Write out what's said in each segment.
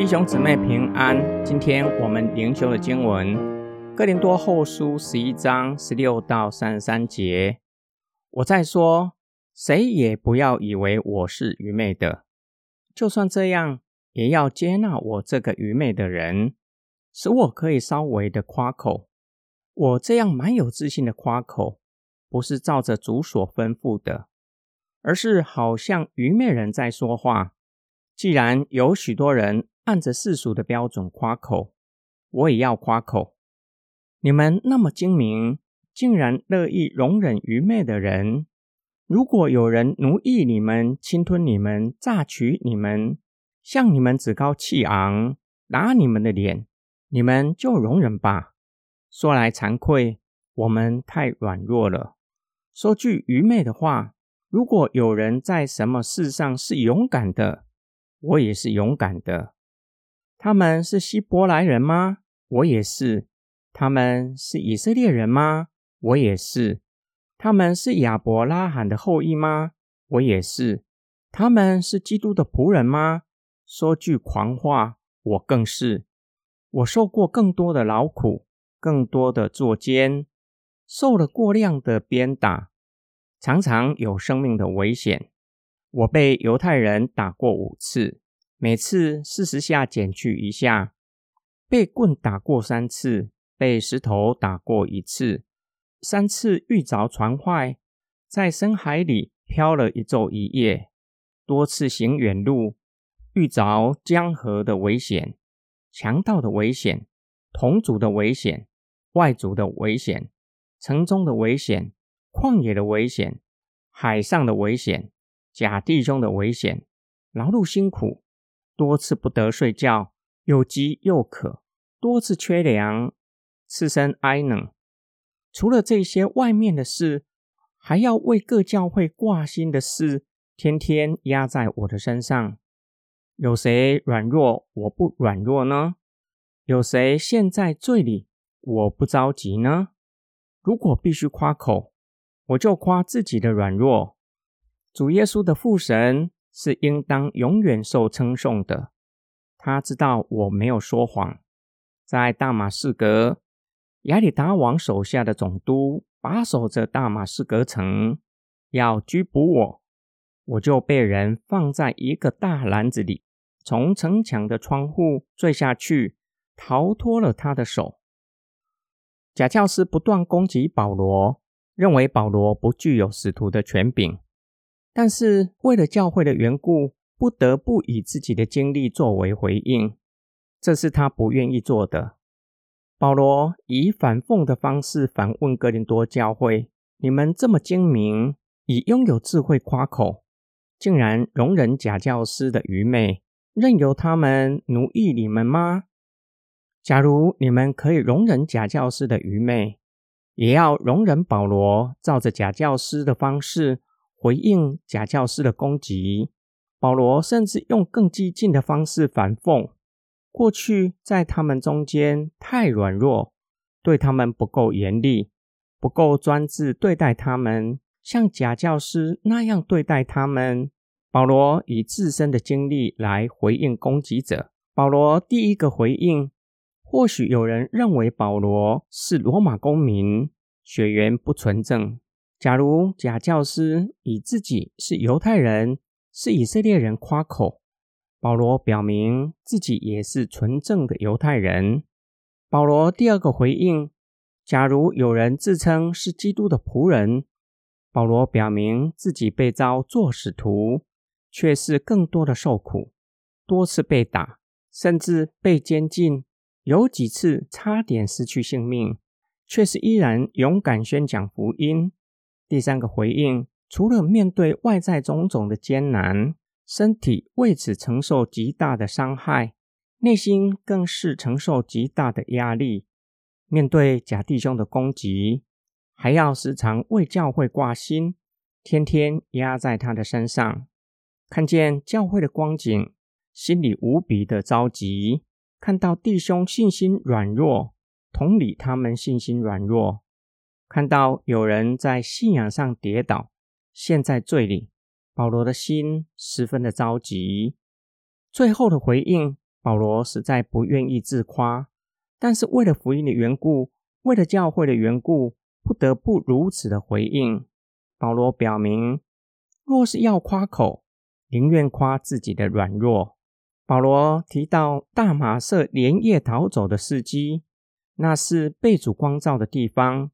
弟兄姊妹平安，今天我们灵修的经文《哥林多后书》十一章十六到三十三节。我在说，谁也不要以为我是愚昧的，就算这样，也要接纳我这个愚昧的人，使我可以稍微的夸口。我这样蛮有自信的夸口，不是照着主所吩咐的，而是好像愚昧人在说话。既然有许多人按着世俗的标准夸口，我也要夸口。你们那么精明，竟然乐意容忍愚昧的人。如果有人奴役你们、侵吞你们、榨取你们，向你们趾高气昂，打你们的脸，你们就容忍吧。说来惭愧，我们太软弱了。说句愚昧的话，如果有人在什么事上是勇敢的，我也是勇敢的。他们是希伯来人吗？我也是。他们是以色列人吗？我也是。他们是亚伯拉罕的后裔吗？我也是。他们是基督的仆人吗？说句狂话，我更是。我受过更多的劳苦，更多的作奸，受了过量的鞭打，常常有生命的危险。我被犹太人打过五次，每次四十下减去一下；被棍打过三次，被石头打过一次，三次遇着船坏，在深海里漂了一昼一夜；多次行远路，遇着江河的危险、强盗的危险、同族的危险、外族的危险、城中的危险、旷野的危险、海上的危险。假弟兄的危险，劳碌辛苦，多次不得睡觉，又饥又渴，多次缺粮，赤身哀冷。除了这些外面的事，还要为各教会挂心的事，天天压在我的身上。有谁软弱，我不软弱呢？有谁陷在罪里，我不着急呢？如果必须夸口，我就夸自己的软弱。主耶稣的父神是应当永远受称颂的。他知道我没有说谎。在大马士革，亚里达王手下的总督把守着大马士革城，要拘捕我，我就被人放在一个大篮子里，从城墙的窗户坠下去，逃脱了他的手。假教师不断攻击保罗，认为保罗不具有使徒的权柄。但是为了教会的缘故，不得不以自己的经历作为回应，这是他不愿意做的。保罗以反讽的方式反问哥林多教会：“你们这么精明，以拥有智慧夸口，竟然容忍假教师的愚昧，任由他们奴役你们吗？假如你们可以容忍假教师的愚昧，也要容忍保罗照着假教师的方式。”回应假教师的攻击，保罗甚至用更激进的方式反讽：过去在他们中间太软弱，对他们不够严厉，不够专制对待他们，像假教师那样对待他们。保罗以自身的经历来回应攻击者。保罗第一个回应：或许有人认为保罗是罗马公民，血缘不纯正。假如假教师以自己是犹太人、是以色列人夸口，保罗表明自己也是纯正的犹太人。保罗第二个回应：假如有人自称是基督的仆人，保罗表明自己被召做使徒，却是更多的受苦，多次被打，甚至被监禁，有几次差点失去性命，却是依然勇敢宣讲福音。第三个回应，除了面对外在种种的艰难，身体为此承受极大的伤害，内心更是承受极大的压力。面对假弟兄的攻击，还要时常为教会挂心，天天压在他的身上。看见教会的光景，心里无比的着急；看到弟兄信心软弱，同理他们信心软弱。看到有人在信仰上跌倒，陷在罪里，保罗的心十分的着急。最后的回应保罗实在不愿意自夸，但是为了福音的缘故，为了教会的缘故，不得不如此的回应。保罗表明，若是要夸口，宁愿夸自己的软弱。保罗提到大马色连夜逃走的事迹，那是被主光照的地方。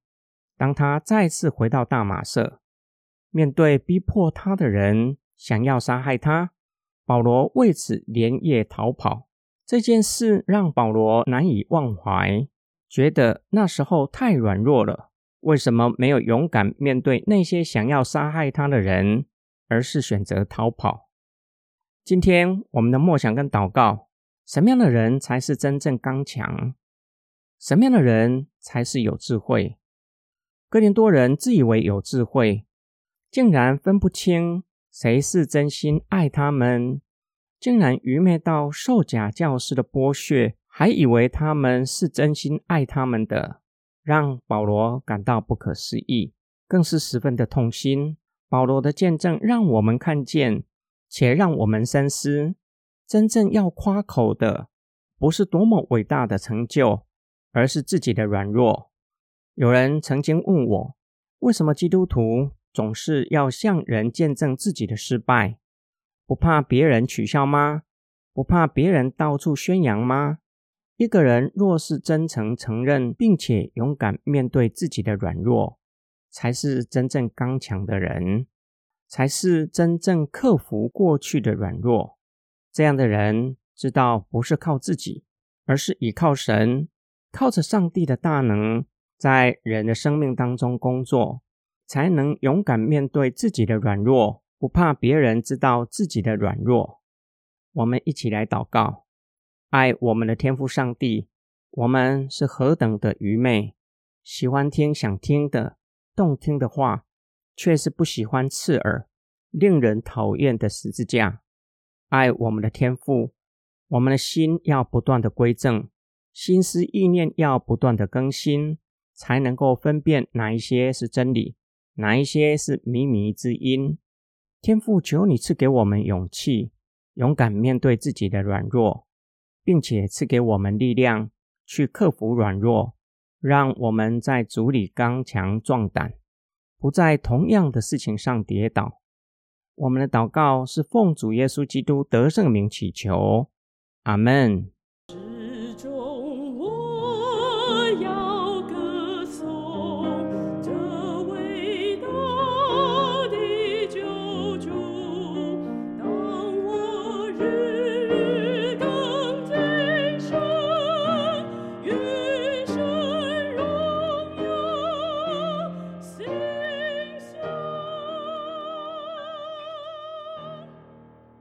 当他再次回到大马色，面对逼迫他的人，想要杀害他，保罗为此连夜逃跑。这件事让保罗难以忘怀，觉得那时候太软弱了。为什么没有勇敢面对那些想要杀害他的人，而是选择逃跑？今天我们的默想跟祷告，什么样的人才是真正刚强？什么样的人才是有智慧？哥林多人自以为有智慧，竟然分不清谁是真心爱他们，竟然愚昧到受假教师的剥削，还以为他们是真心爱他们的，让保罗感到不可思议，更是十分的痛心。保罗的见证让我们看见。且让我们深思：真正要夸口的，不是多么伟大的成就，而是自己的软弱。有人曾经问我，为什么基督徒总是要向人见证自己的失败？不怕别人取笑吗？不怕别人到处宣扬吗？一个人若是真诚承认，并且勇敢面对自己的软弱，才是真正刚强的人。才是真正克服过去的软弱。这样的人知道，不是靠自己，而是倚靠神，靠着上帝的大能，在人的生命当中工作，才能勇敢面对自己的软弱，不怕别人知道自己的软弱。我们一起来祷告：爱我们的天父上帝，我们是何等的愚昧，喜欢听想听的动听的话。却是不喜欢刺耳、令人讨厌的十字架。爱我们的天赋，我们的心要不断的归正，心思意念要不断的更新，才能够分辨哪一些是真理，哪一些是靡靡之音。天父，求你赐给我们勇气，勇敢面对自己的软弱，并且赐给我们力量去克服软弱，让我们在主里刚强壮胆。不在同样的事情上跌倒。我们的祷告是奉主耶稣基督得胜名祈求，阿门。